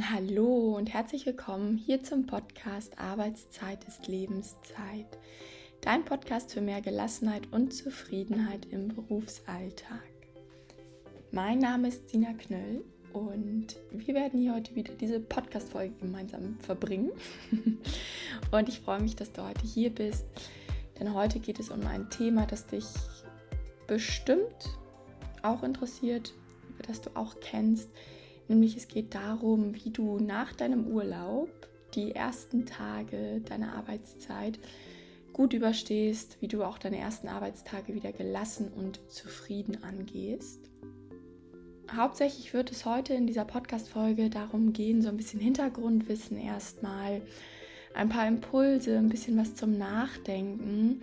Hallo und herzlich willkommen hier zum Podcast Arbeitszeit ist Lebenszeit. Dein Podcast für mehr Gelassenheit und Zufriedenheit im Berufsalltag. Mein Name ist Dina Knöll und wir werden hier heute wieder diese Podcast-Folge gemeinsam verbringen. und ich freue mich, dass du heute hier bist, denn heute geht es um ein Thema, das dich bestimmt auch interessiert, über das du auch kennst Nämlich es geht darum, wie du nach deinem Urlaub die ersten Tage deiner Arbeitszeit gut überstehst, wie du auch deine ersten Arbeitstage wieder gelassen und zufrieden angehst. Hauptsächlich wird es heute in dieser Podcast-Folge darum gehen, so ein bisschen Hintergrundwissen erstmal, ein paar Impulse, ein bisschen was zum Nachdenken,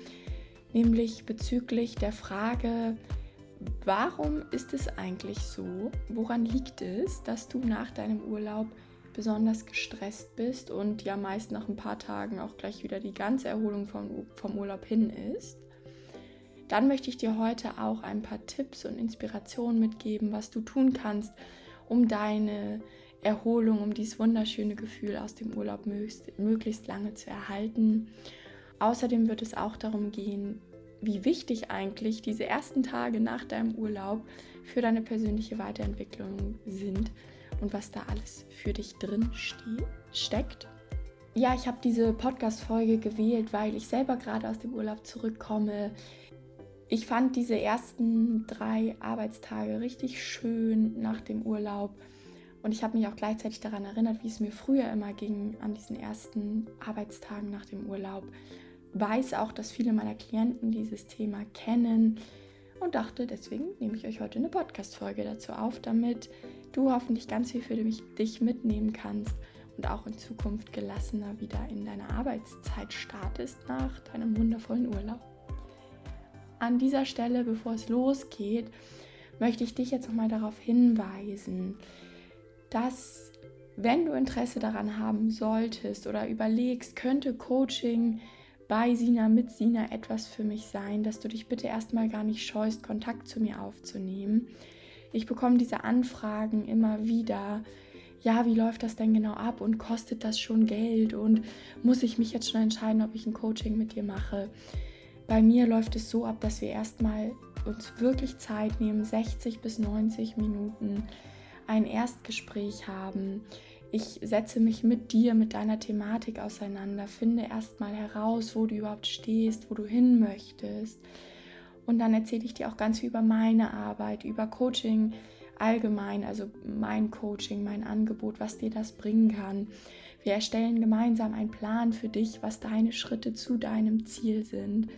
nämlich bezüglich der Frage, Warum ist es eigentlich so? Woran liegt es, dass du nach deinem Urlaub besonders gestresst bist und ja meist nach ein paar Tagen auch gleich wieder die ganze Erholung vom, vom Urlaub hin ist? Dann möchte ich dir heute auch ein paar Tipps und Inspirationen mitgeben, was du tun kannst, um deine Erholung, um dieses wunderschöne Gefühl aus dem Urlaub möglichst, möglichst lange zu erhalten. Außerdem wird es auch darum gehen, wie wichtig eigentlich diese ersten Tage nach deinem Urlaub für deine persönliche Weiterentwicklung sind und was da alles für dich drin steckt. Ja, ich habe diese Podcast-Folge gewählt, weil ich selber gerade aus dem Urlaub zurückkomme. Ich fand diese ersten drei Arbeitstage richtig schön nach dem Urlaub. Und ich habe mich auch gleichzeitig daran erinnert, wie es mir früher immer ging an diesen ersten Arbeitstagen nach dem Urlaub weiß auch, dass viele meiner Klienten dieses Thema kennen und dachte, deswegen nehme ich euch heute eine Podcast-Folge dazu auf, damit du hoffentlich ganz viel für dich mitnehmen kannst und auch in Zukunft gelassener wieder in deine Arbeitszeit startest nach deinem wundervollen Urlaub. An dieser Stelle, bevor es losgeht, möchte ich dich jetzt nochmal darauf hinweisen, dass wenn du Interesse daran haben solltest oder überlegst, könnte Coaching bei Sina, mit Sina etwas für mich sein, dass du dich bitte erstmal gar nicht scheust, Kontakt zu mir aufzunehmen. Ich bekomme diese Anfragen immer wieder. Ja, wie läuft das denn genau ab und kostet das schon Geld und muss ich mich jetzt schon entscheiden, ob ich ein Coaching mit dir mache? Bei mir läuft es so ab, dass wir erstmal uns wirklich Zeit nehmen, 60 bis 90 Minuten ein Erstgespräch haben ich setze mich mit dir, mit deiner Thematik auseinander, finde erstmal heraus, wo du überhaupt stehst, wo du hin möchtest. Und dann erzähle ich dir auch ganz viel über meine Arbeit, über Coaching allgemein, also mein Coaching, mein Angebot, was dir das bringen kann. Wir erstellen gemeinsam einen Plan für dich, was deine Schritte zu deinem Ziel sind.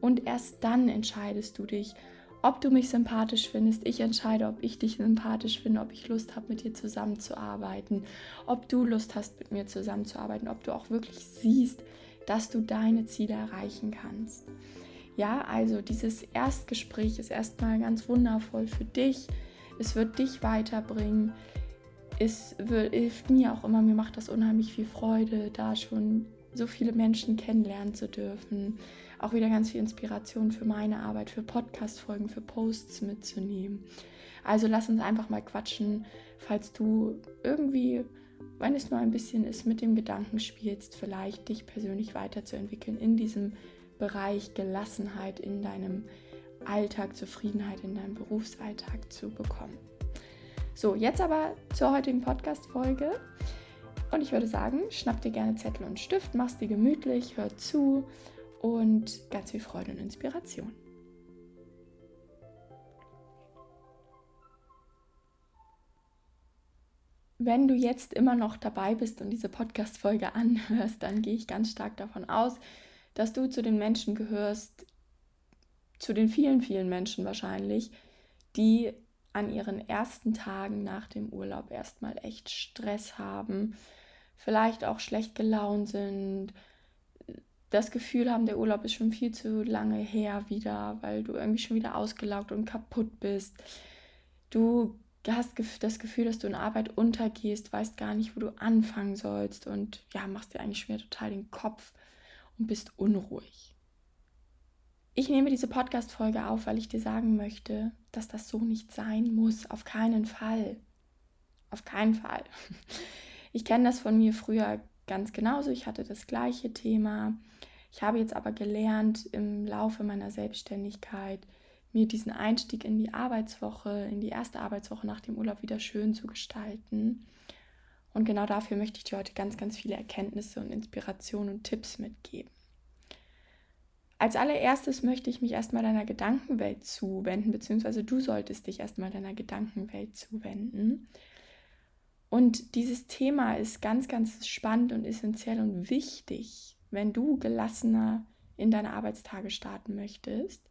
Und erst dann entscheidest du dich, ob du mich sympathisch findest. Ich entscheide, ob ich dich sympathisch finde, ob ich Lust habe, mit dir zusammenzuarbeiten, ob du Lust hast, mit mir zusammenzuarbeiten, ob du auch wirklich siehst, dass du deine Ziele erreichen kannst. Ja, also dieses Erstgespräch ist erstmal ganz wundervoll für dich. Es wird dich weiterbringen. Es wird, hilft mir auch immer, mir macht das unheimlich viel Freude, da schon so viele Menschen kennenlernen zu dürfen auch wieder ganz viel Inspiration für meine Arbeit, für Podcast-Folgen, für Posts mitzunehmen. Also lass uns einfach mal quatschen, falls du irgendwie, wenn es nur ein bisschen ist, mit dem Gedanken spielst, vielleicht dich persönlich weiterzuentwickeln in diesem Bereich Gelassenheit in deinem Alltag, Zufriedenheit in deinem Berufsalltag zu bekommen. So, jetzt aber zur heutigen Podcast-Folge. Und ich würde sagen, schnapp dir gerne Zettel und Stift, mach's dir gemütlich, hör zu und ganz viel Freude und Inspiration. Wenn du jetzt immer noch dabei bist und diese Podcast-Folge anhörst, dann gehe ich ganz stark davon aus, dass du zu den Menschen gehörst, zu den vielen, vielen Menschen wahrscheinlich, die an ihren ersten Tagen nach dem Urlaub erstmal echt Stress haben, vielleicht auch schlecht gelaunt sind, das Gefühl haben, der Urlaub ist schon viel zu lange her wieder, weil du irgendwie schon wieder ausgelaugt und kaputt bist. Du hast das Gefühl, dass du in Arbeit untergehst, weißt gar nicht, wo du anfangen sollst und ja, machst dir eigentlich schon wieder total den Kopf und bist unruhig. Ich nehme diese Podcast-Folge auf, weil ich dir sagen möchte, dass das so nicht sein muss. Auf keinen Fall. Auf keinen Fall. Ich kenne das von mir früher ganz genauso. Ich hatte das gleiche Thema. Ich habe jetzt aber gelernt, im Laufe meiner Selbstständigkeit mir diesen Einstieg in die Arbeitswoche, in die erste Arbeitswoche nach dem Urlaub wieder schön zu gestalten. Und genau dafür möchte ich dir heute ganz, ganz viele Erkenntnisse und Inspirationen und Tipps mitgeben. Als allererstes möchte ich mich erstmal deiner Gedankenwelt zuwenden, beziehungsweise du solltest dich erstmal deiner Gedankenwelt zuwenden. Und dieses Thema ist ganz, ganz spannend und essentiell und wichtig, wenn du gelassener in deine Arbeitstage starten möchtest.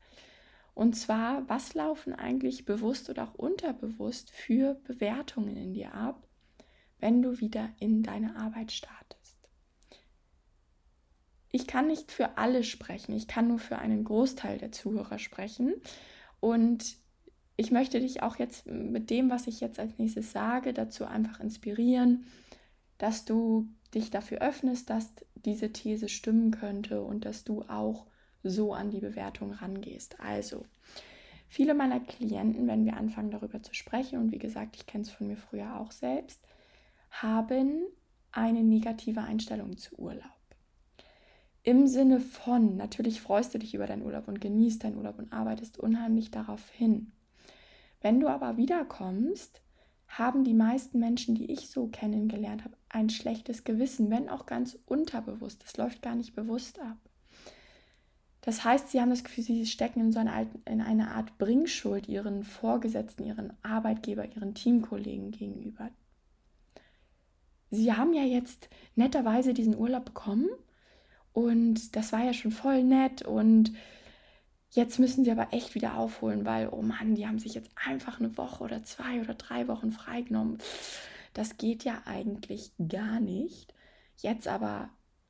Und zwar, was laufen eigentlich bewusst oder auch unterbewusst für Bewertungen in dir ab, wenn du wieder in deine Arbeit startest? Ich kann nicht für alle sprechen, ich kann nur für einen Großteil der Zuhörer sprechen. Und ich möchte dich auch jetzt mit dem, was ich jetzt als nächstes sage, dazu einfach inspirieren, dass du dich dafür öffnest, dass diese These stimmen könnte und dass du auch so an die Bewertung rangehst. Also, viele meiner Klienten, wenn wir anfangen darüber zu sprechen, und wie gesagt, ich kenne es von mir früher auch selbst, haben eine negative Einstellung zu Urlaub. Im Sinne von, natürlich freust du dich über deinen Urlaub und genießt deinen Urlaub und arbeitest unheimlich darauf hin. Wenn du aber wiederkommst, haben die meisten Menschen, die ich so kennengelernt habe, ein schlechtes Gewissen, wenn auch ganz unterbewusst. Das läuft gar nicht bewusst ab. Das heißt, sie haben das Gefühl, sie stecken in so eine, in eine Art Bringschuld ihren Vorgesetzten, ihren Arbeitgeber, ihren Teamkollegen gegenüber. Sie haben ja jetzt netterweise diesen Urlaub bekommen und das war ja schon voll nett und Jetzt müssen sie aber echt wieder aufholen, weil, oh Mann, die haben sich jetzt einfach eine Woche oder zwei oder drei Wochen freigenommen. Das geht ja eigentlich gar nicht. Jetzt aber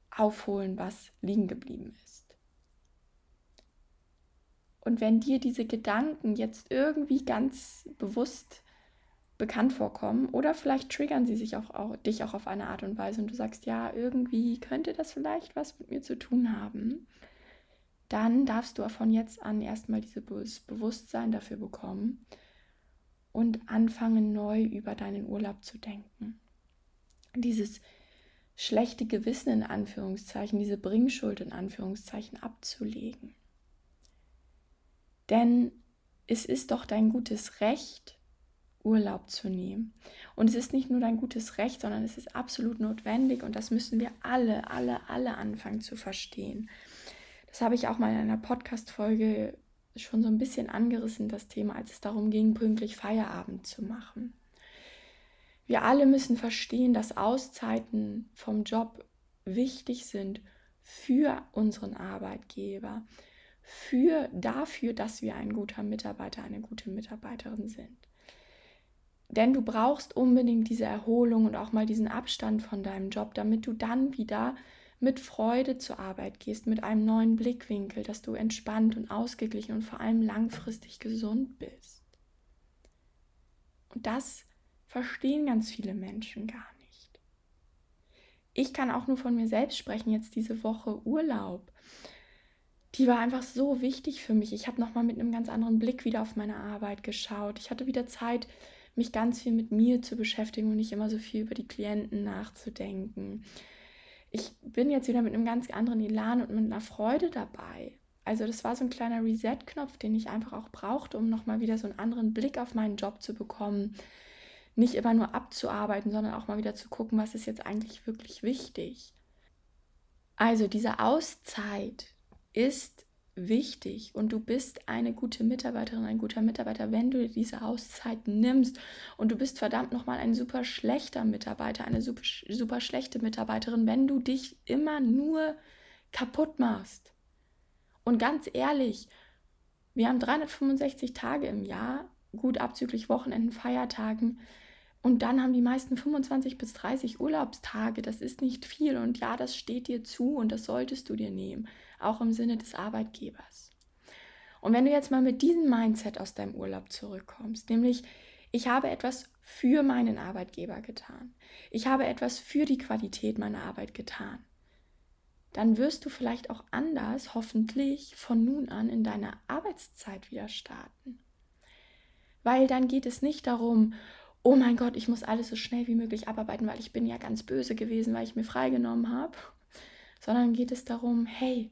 aufholen, was liegen geblieben ist. Und wenn dir diese Gedanken jetzt irgendwie ganz bewusst bekannt vorkommen oder vielleicht triggern sie sich auch, auch, dich auch auf eine Art und Weise und du sagst, ja, irgendwie könnte das vielleicht was mit mir zu tun haben, dann darfst du von jetzt an erstmal dieses Bewusstsein dafür bekommen und anfangen neu über deinen Urlaub zu denken. Dieses schlechte Gewissen in Anführungszeichen, diese Bringschuld in Anführungszeichen abzulegen. Denn es ist doch dein gutes Recht, Urlaub zu nehmen. Und es ist nicht nur dein gutes Recht, sondern es ist absolut notwendig und das müssen wir alle, alle, alle anfangen zu verstehen. Das habe ich auch mal in einer Podcast-Folge schon so ein bisschen angerissen, das Thema, als es darum ging, pünktlich Feierabend zu machen. Wir alle müssen verstehen, dass Auszeiten vom Job wichtig sind für unseren Arbeitgeber, für dafür, dass wir ein guter Mitarbeiter, eine gute Mitarbeiterin sind. Denn du brauchst unbedingt diese Erholung und auch mal diesen Abstand von deinem Job, damit du dann wieder mit Freude zur Arbeit gehst, mit einem neuen Blickwinkel, dass du entspannt und ausgeglichen und vor allem langfristig gesund bist. Und das verstehen ganz viele Menschen gar nicht. Ich kann auch nur von mir selbst sprechen, jetzt diese Woche Urlaub. Die war einfach so wichtig für mich. Ich habe nochmal mit einem ganz anderen Blick wieder auf meine Arbeit geschaut. Ich hatte wieder Zeit, mich ganz viel mit mir zu beschäftigen und nicht immer so viel über die Klienten nachzudenken ich bin jetzt wieder mit einem ganz anderen Elan und mit einer Freude dabei. Also das war so ein kleiner Reset-Knopf, den ich einfach auch brauchte, um nochmal wieder so einen anderen Blick auf meinen Job zu bekommen. Nicht immer nur abzuarbeiten, sondern auch mal wieder zu gucken, was ist jetzt eigentlich wirklich wichtig. Also diese Auszeit ist wichtig und du bist eine gute Mitarbeiterin, ein guter Mitarbeiter, wenn du diese Auszeit nimmst und du bist verdammt nochmal ein super schlechter Mitarbeiter, eine super, super schlechte Mitarbeiterin, wenn du dich immer nur kaputt machst. Und ganz ehrlich, wir haben 365 Tage im Jahr, gut abzüglich Wochenenden, Feiertagen. Und dann haben die meisten 25 bis 30 Urlaubstage. Das ist nicht viel. Und ja, das steht dir zu und das solltest du dir nehmen auch im Sinne des Arbeitgebers. Und wenn du jetzt mal mit diesem Mindset aus deinem Urlaub zurückkommst, nämlich ich habe etwas für meinen Arbeitgeber getan, ich habe etwas für die Qualität meiner Arbeit getan, dann wirst du vielleicht auch anders, hoffentlich, von nun an in deiner Arbeitszeit wieder starten. Weil dann geht es nicht darum, oh mein Gott, ich muss alles so schnell wie möglich abarbeiten, weil ich bin ja ganz böse gewesen, weil ich mir freigenommen habe, sondern geht es darum, hey,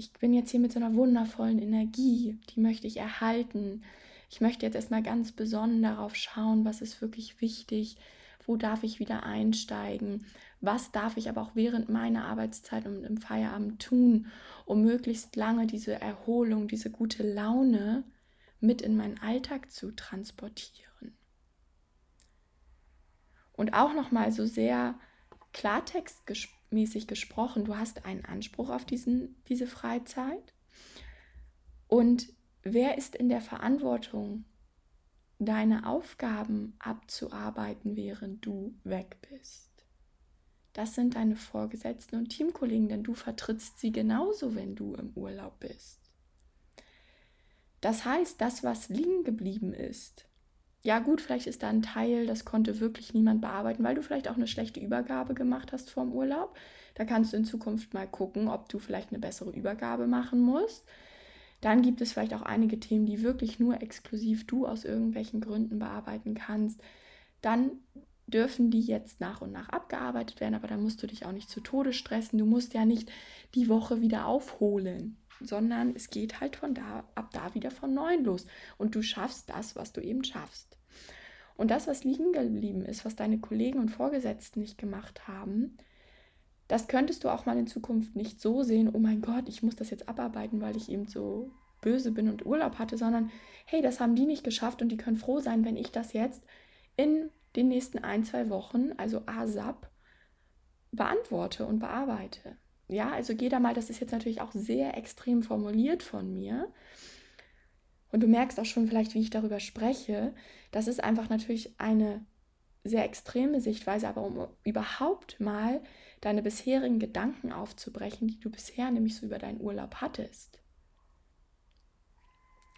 ich bin jetzt hier mit so einer wundervollen Energie, die möchte ich erhalten. Ich möchte jetzt erstmal ganz besonnen darauf schauen, was ist wirklich wichtig, wo darf ich wieder einsteigen, was darf ich aber auch während meiner Arbeitszeit und im Feierabend tun, um möglichst lange diese Erholung, diese gute Laune mit in meinen Alltag zu transportieren. Und auch nochmal so sehr klartextmäßig gesprochen, du hast einen Anspruch auf diesen, diese Freizeit. Und wer ist in der Verantwortung, deine Aufgaben abzuarbeiten, während du weg bist? Das sind deine Vorgesetzten und Teamkollegen, denn du vertrittst sie genauso, wenn du im Urlaub bist. Das heißt, das, was liegen geblieben ist, ja gut, vielleicht ist da ein Teil, das konnte wirklich niemand bearbeiten, weil du vielleicht auch eine schlechte Übergabe gemacht hast vorm Urlaub. Da kannst du in Zukunft mal gucken, ob du vielleicht eine bessere Übergabe machen musst. Dann gibt es vielleicht auch einige Themen, die wirklich nur exklusiv du aus irgendwelchen Gründen bearbeiten kannst. Dann dürfen die jetzt nach und nach abgearbeitet werden, aber dann musst du dich auch nicht zu Tode stressen. Du musst ja nicht die Woche wieder aufholen sondern es geht halt von da ab da wieder von neuem los und du schaffst das, was du eben schaffst. Und das, was liegen geblieben ist, was deine Kollegen und Vorgesetzten nicht gemacht haben, das könntest du auch mal in Zukunft nicht so sehen, oh mein Gott, ich muss das jetzt abarbeiten, weil ich eben so böse bin und Urlaub hatte, sondern hey, das haben die nicht geschafft und die können froh sein, wenn ich das jetzt in den nächsten ein, zwei Wochen, also ASAP, beantworte und bearbeite. Ja, also geh da mal, das ist jetzt natürlich auch sehr extrem formuliert von mir. Und du merkst auch schon vielleicht, wie ich darüber spreche. Das ist einfach natürlich eine sehr extreme Sichtweise, aber um überhaupt mal deine bisherigen Gedanken aufzubrechen, die du bisher nämlich so über deinen Urlaub hattest.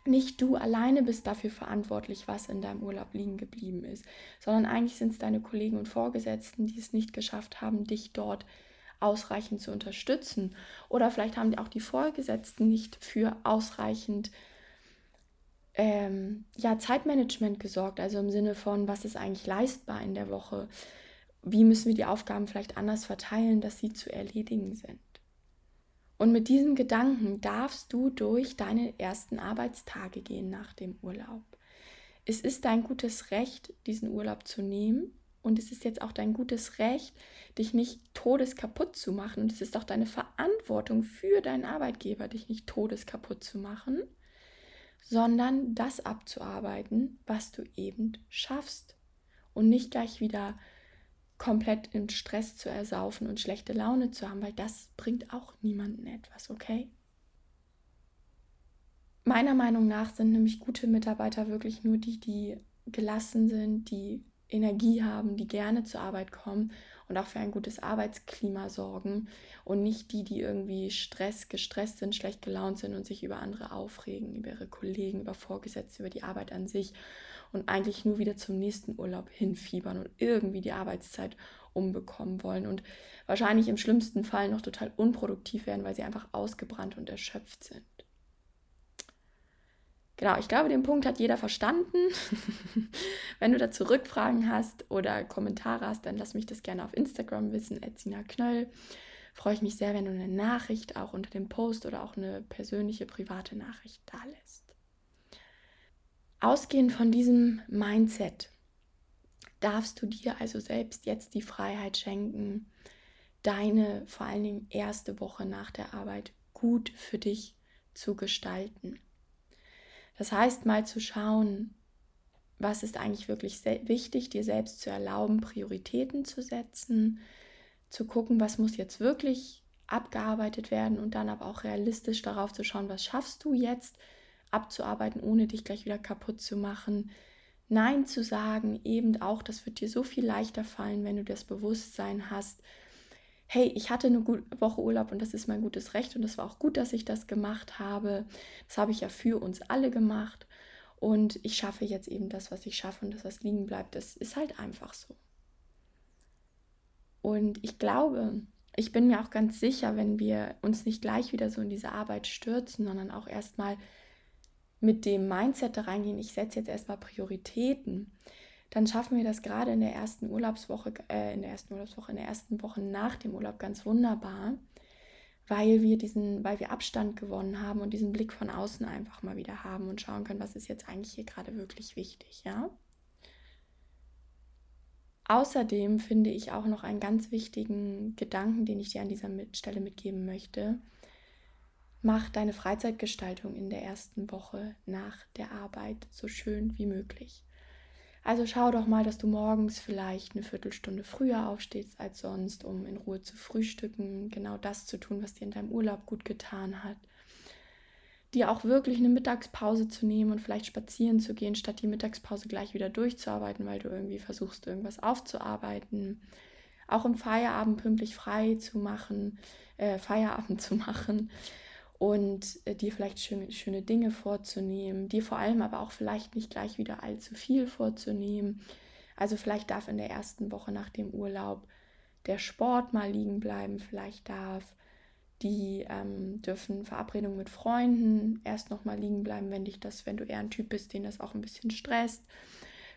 Nicht du alleine bist dafür verantwortlich, was in deinem Urlaub liegen geblieben ist, sondern eigentlich sind es deine Kollegen und Vorgesetzten, die es nicht geschafft haben, dich dort zu ausreichend zu unterstützen. Oder vielleicht haben auch die Vorgesetzten nicht für ausreichend ähm, ja, Zeitmanagement gesorgt, also im Sinne von, was ist eigentlich leistbar in der Woche? Wie müssen wir die Aufgaben vielleicht anders verteilen, dass sie zu erledigen sind? Und mit diesem Gedanken darfst du durch deine ersten Arbeitstage gehen nach dem Urlaub. Es ist dein gutes Recht, diesen Urlaub zu nehmen und es ist jetzt auch dein gutes Recht, dich nicht todeskaputt zu machen. Und es ist auch deine Verantwortung für deinen Arbeitgeber, dich nicht todeskaputt zu machen, sondern das abzuarbeiten, was du eben schaffst. Und nicht gleich wieder komplett in Stress zu ersaufen und schlechte Laune zu haben, weil das bringt auch niemanden etwas, okay? Meiner Meinung nach sind nämlich gute Mitarbeiter wirklich nur die, die gelassen sind, die Energie haben, die gerne zur Arbeit kommen und auch für ein gutes Arbeitsklima sorgen und nicht die, die irgendwie Stress, gestresst sind, schlecht gelaunt sind und sich über andere aufregen, über ihre Kollegen, über Vorgesetzte, über die Arbeit an sich und eigentlich nur wieder zum nächsten Urlaub hinfiebern und irgendwie die Arbeitszeit umbekommen wollen und wahrscheinlich im schlimmsten Fall noch total unproduktiv werden, weil sie einfach ausgebrannt und erschöpft sind. Genau, ich glaube, den Punkt hat jeder verstanden. Wenn du dazu Rückfragen hast oder Kommentare hast, dann lass mich das gerne auf Instagram wissen, Etzina Knöll. Freue ich mich sehr, wenn du eine Nachricht auch unter dem Post oder auch eine persönliche private Nachricht da lässt. Ausgehend von diesem Mindset darfst du dir also selbst jetzt die Freiheit schenken, deine vor allen Dingen erste Woche nach der Arbeit gut für dich zu gestalten. Das heißt, mal zu schauen, was ist eigentlich wirklich wichtig, dir selbst zu erlauben, Prioritäten zu setzen, zu gucken, was muss jetzt wirklich abgearbeitet werden und dann aber auch realistisch darauf zu schauen, was schaffst du jetzt abzuarbeiten, ohne dich gleich wieder kaputt zu machen. Nein zu sagen, eben auch, das wird dir so viel leichter fallen, wenn du das Bewusstsein hast, hey, ich hatte eine Woche Urlaub und das ist mein gutes Recht und es war auch gut, dass ich das gemacht habe. Das habe ich ja für uns alle gemacht und ich schaffe jetzt eben das, was ich schaffe und das, was liegen bleibt, das ist halt einfach so. Und ich glaube, ich bin mir auch ganz sicher, wenn wir uns nicht gleich wieder so in diese Arbeit stürzen, sondern auch erstmal mit dem Mindset da reingehen, ich setze jetzt erstmal Prioritäten, dann schaffen wir das gerade in der ersten Urlaubswoche, äh, in der ersten Urlaubswoche, in der ersten Woche nach dem Urlaub ganz wunderbar, weil wir diesen, weil wir Abstand gewonnen haben und diesen Blick von außen einfach mal wieder haben und schauen können, was ist jetzt eigentlich hier gerade wirklich wichtig, ja? Außerdem finde ich auch noch einen ganz wichtigen Gedanken, den ich dir an dieser Stelle mitgeben möchte. Mach deine Freizeitgestaltung in der ersten Woche nach der Arbeit so schön wie möglich. Also schau doch mal, dass du morgens vielleicht eine Viertelstunde früher aufstehst als sonst, um in Ruhe zu frühstücken, genau das zu tun, was dir in deinem Urlaub gut getan hat. Dir auch wirklich eine Mittagspause zu nehmen und vielleicht spazieren zu gehen, statt die Mittagspause gleich wieder durchzuarbeiten, weil du irgendwie versuchst, irgendwas aufzuarbeiten. Auch im Feierabend pünktlich frei zu machen, äh, Feierabend zu machen und äh, dir vielleicht schöne, schöne Dinge vorzunehmen, dir vor allem aber auch vielleicht nicht gleich wieder allzu viel vorzunehmen. Also vielleicht darf in der ersten Woche nach dem Urlaub der Sport mal liegen bleiben, vielleicht darf die ähm, dürfen Verabredungen mit Freunden erst noch mal liegen bleiben, wenn dich das, wenn du eher ein Typ bist, den das auch ein bisschen stresst.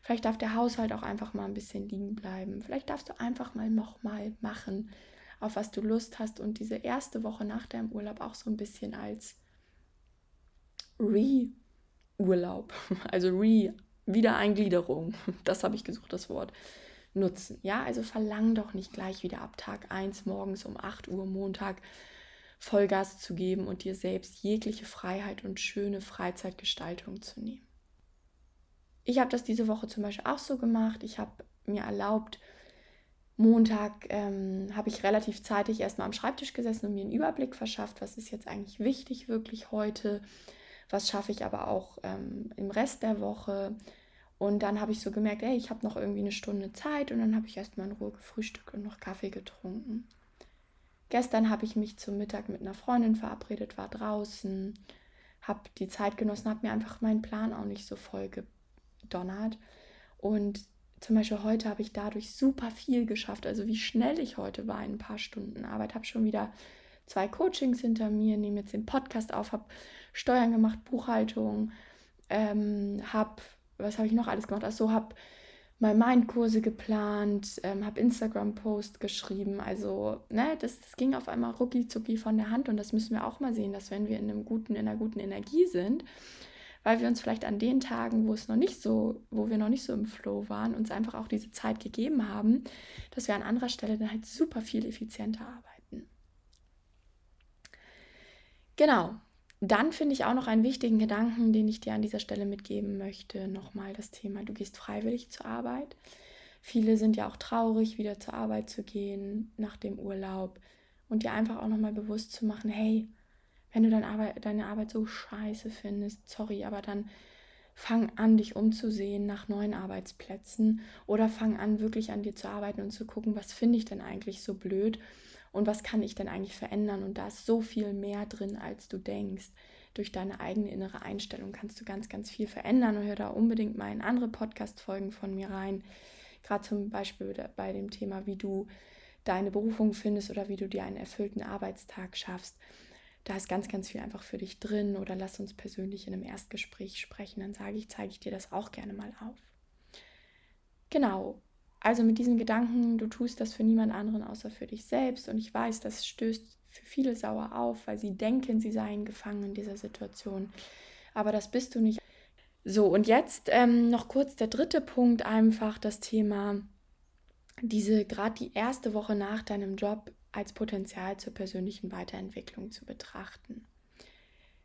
Vielleicht darf der Haushalt auch einfach mal ein bisschen liegen bleiben. Vielleicht darfst du einfach mal noch mal machen, auf was du Lust hast und diese erste Woche nach deinem Urlaub auch so ein bisschen als Re-Urlaub, also Re-Wiedereingliederung, das habe ich gesucht, das Wort, nutzen. Ja, also verlang doch nicht gleich wieder ab Tag 1 morgens um 8 Uhr Montag Vollgas zu geben und dir selbst jegliche Freiheit und schöne Freizeitgestaltung zu nehmen. Ich habe das diese Woche zum Beispiel auch so gemacht. Ich habe mir erlaubt, Montag ähm, habe ich relativ zeitig erstmal am Schreibtisch gesessen und mir einen Überblick verschafft, was ist jetzt eigentlich wichtig wirklich heute, was schaffe ich aber auch ähm, im Rest der Woche. Und dann habe ich so gemerkt, ey, ich habe noch irgendwie eine Stunde Zeit und dann habe ich erstmal in Ruhe gefrühstückt und noch Kaffee getrunken. Gestern habe ich mich zum Mittag mit einer Freundin verabredet, war draußen, habe die Zeit genossen, habe mir einfach meinen Plan auch nicht so voll gedonnert. Und zum Beispiel heute habe ich dadurch super viel geschafft. Also wie schnell ich heute war in ein paar Stunden Arbeit. Habe schon wieder zwei Coachings hinter mir, nehme jetzt den Podcast auf, habe Steuern gemacht, Buchhaltung, ähm, habe, was habe ich noch alles gemacht? Achso, habe mal Mindkurse geplant, ähm, habe Instagram-Post geschrieben. Also, ne, das, das ging auf einmal rucki zucki von der Hand und das müssen wir auch mal sehen, dass wenn wir in einem guten, in einer guten Energie sind, weil wir uns vielleicht an den Tagen, wo es noch nicht so, wo wir noch nicht so im Flow waren, uns einfach auch diese Zeit gegeben haben, dass wir an anderer Stelle dann halt super viel effizienter arbeiten. Genau. Dann finde ich auch noch einen wichtigen Gedanken, den ich dir an dieser Stelle mitgeben möchte. Nochmal das Thema, du gehst freiwillig zur Arbeit. Viele sind ja auch traurig, wieder zur Arbeit zu gehen nach dem Urlaub und dir einfach auch nochmal bewusst zu machen, hey, wenn du deine Arbeit, deine Arbeit so scheiße findest, sorry, aber dann fang an, dich umzusehen nach neuen Arbeitsplätzen oder fang an, wirklich an dir zu arbeiten und zu gucken, was finde ich denn eigentlich so blöd und was kann ich denn eigentlich verändern. Und da ist so viel mehr drin, als du denkst. Durch deine eigene innere Einstellung kannst du ganz, ganz viel verändern und hör da unbedingt mal in andere Podcast-Folgen von mir rein. Gerade zum Beispiel bei dem Thema, wie du deine Berufung findest oder wie du dir einen erfüllten Arbeitstag schaffst da ist ganz, ganz viel einfach für dich drin oder lass uns persönlich in einem Erstgespräch sprechen, dann sage ich, zeige ich dir das auch gerne mal auf. Genau, also mit diesen Gedanken, du tust das für niemand anderen außer für dich selbst und ich weiß, das stößt für viele sauer auf, weil sie denken, sie seien gefangen in dieser Situation, aber das bist du nicht. So, und jetzt ähm, noch kurz der dritte Punkt, einfach das Thema, diese, gerade die erste Woche nach deinem Job als Potenzial zur persönlichen Weiterentwicklung zu betrachten.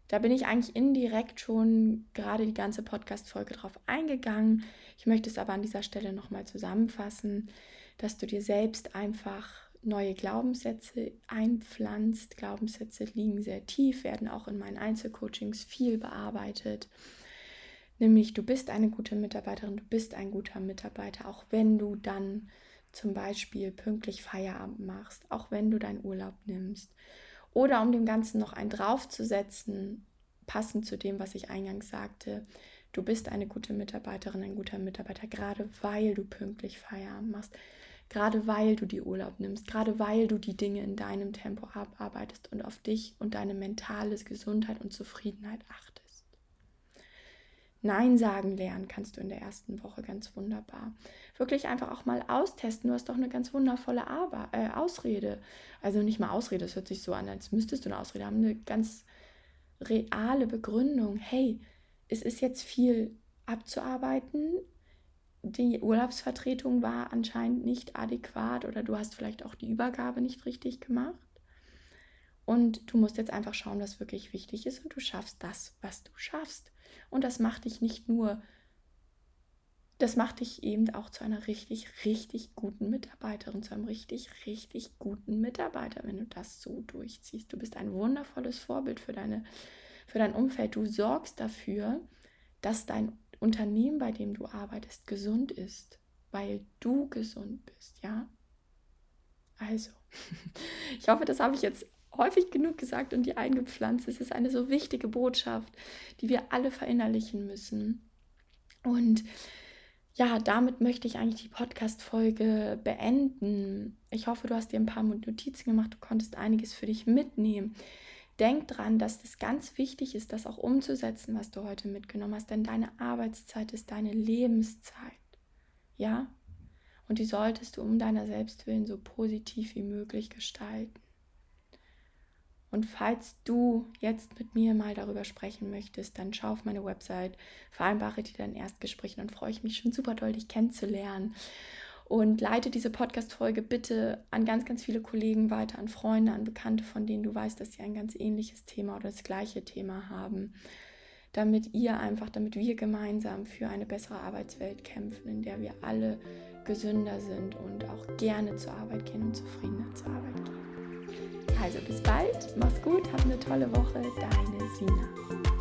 Da bin ich eigentlich indirekt schon gerade die ganze Podcast-Folge drauf eingegangen. Ich möchte es aber an dieser Stelle nochmal zusammenfassen, dass du dir selbst einfach neue Glaubenssätze einpflanzt. Glaubenssätze liegen sehr tief, werden auch in meinen Einzelcoachings viel bearbeitet. Nämlich, du bist eine gute Mitarbeiterin, du bist ein guter Mitarbeiter, auch wenn du dann zum Beispiel pünktlich Feierabend machst, auch wenn du deinen Urlaub nimmst. Oder um dem Ganzen noch einen draufzusetzen, passend zu dem, was ich eingangs sagte, du bist eine gute Mitarbeiterin, ein guter Mitarbeiter, gerade weil du pünktlich Feierabend machst, gerade weil du die Urlaub nimmst, gerade weil du die Dinge in deinem Tempo abarbeitest und auf dich und deine mentale Gesundheit und Zufriedenheit achtest. Nein sagen lernen kannst du in der ersten Woche ganz wunderbar. Wirklich einfach auch mal austesten. Du hast doch eine ganz wundervolle Arbeit, äh, Ausrede. Also nicht mal Ausrede, das hört sich so an, als müsstest du eine Ausrede haben. Eine ganz reale Begründung. Hey, es ist jetzt viel abzuarbeiten. Die Urlaubsvertretung war anscheinend nicht adäquat oder du hast vielleicht auch die Übergabe nicht richtig gemacht. Und du musst jetzt einfach schauen, was wirklich wichtig ist und du schaffst das, was du schaffst. Und das macht dich nicht nur, das macht dich eben auch zu einer richtig, richtig guten Mitarbeiterin, zu einem richtig, richtig guten Mitarbeiter, wenn du das so durchziehst. Du bist ein wundervolles Vorbild für, deine, für dein Umfeld. Du sorgst dafür, dass dein Unternehmen, bei dem du arbeitest, gesund ist, weil du gesund bist, ja? Also, ich hoffe, das habe ich jetzt häufig genug gesagt und die eingepflanzt. Es ist eine so wichtige Botschaft, die wir alle verinnerlichen müssen. Und ja, damit möchte ich eigentlich die Podcast-Folge beenden. Ich hoffe, du hast dir ein paar Notizen gemacht, du konntest einiges für dich mitnehmen. Denk dran, dass das ganz wichtig ist, das auch umzusetzen, was du heute mitgenommen hast, denn deine Arbeitszeit ist deine Lebenszeit. Ja? Und die solltest du um deiner Selbstwillen so positiv wie möglich gestalten. Und falls du jetzt mit mir mal darüber sprechen möchtest, dann schau auf meine Website, vereinbare dir dein Erstgespräch und freue ich mich schon super doll, dich kennenzulernen. Und leite diese Podcast-Folge bitte an ganz, ganz viele Kollegen weiter, an Freunde, an Bekannte, von denen du weißt, dass sie ein ganz ähnliches Thema oder das gleiche Thema haben. Damit ihr einfach, damit wir gemeinsam für eine bessere Arbeitswelt kämpfen, in der wir alle gesünder sind und auch gerne zur Arbeit gehen und zufriedener zur Arbeit gehen. Also bis bald, mach's gut, hab eine tolle Woche, deine Sina.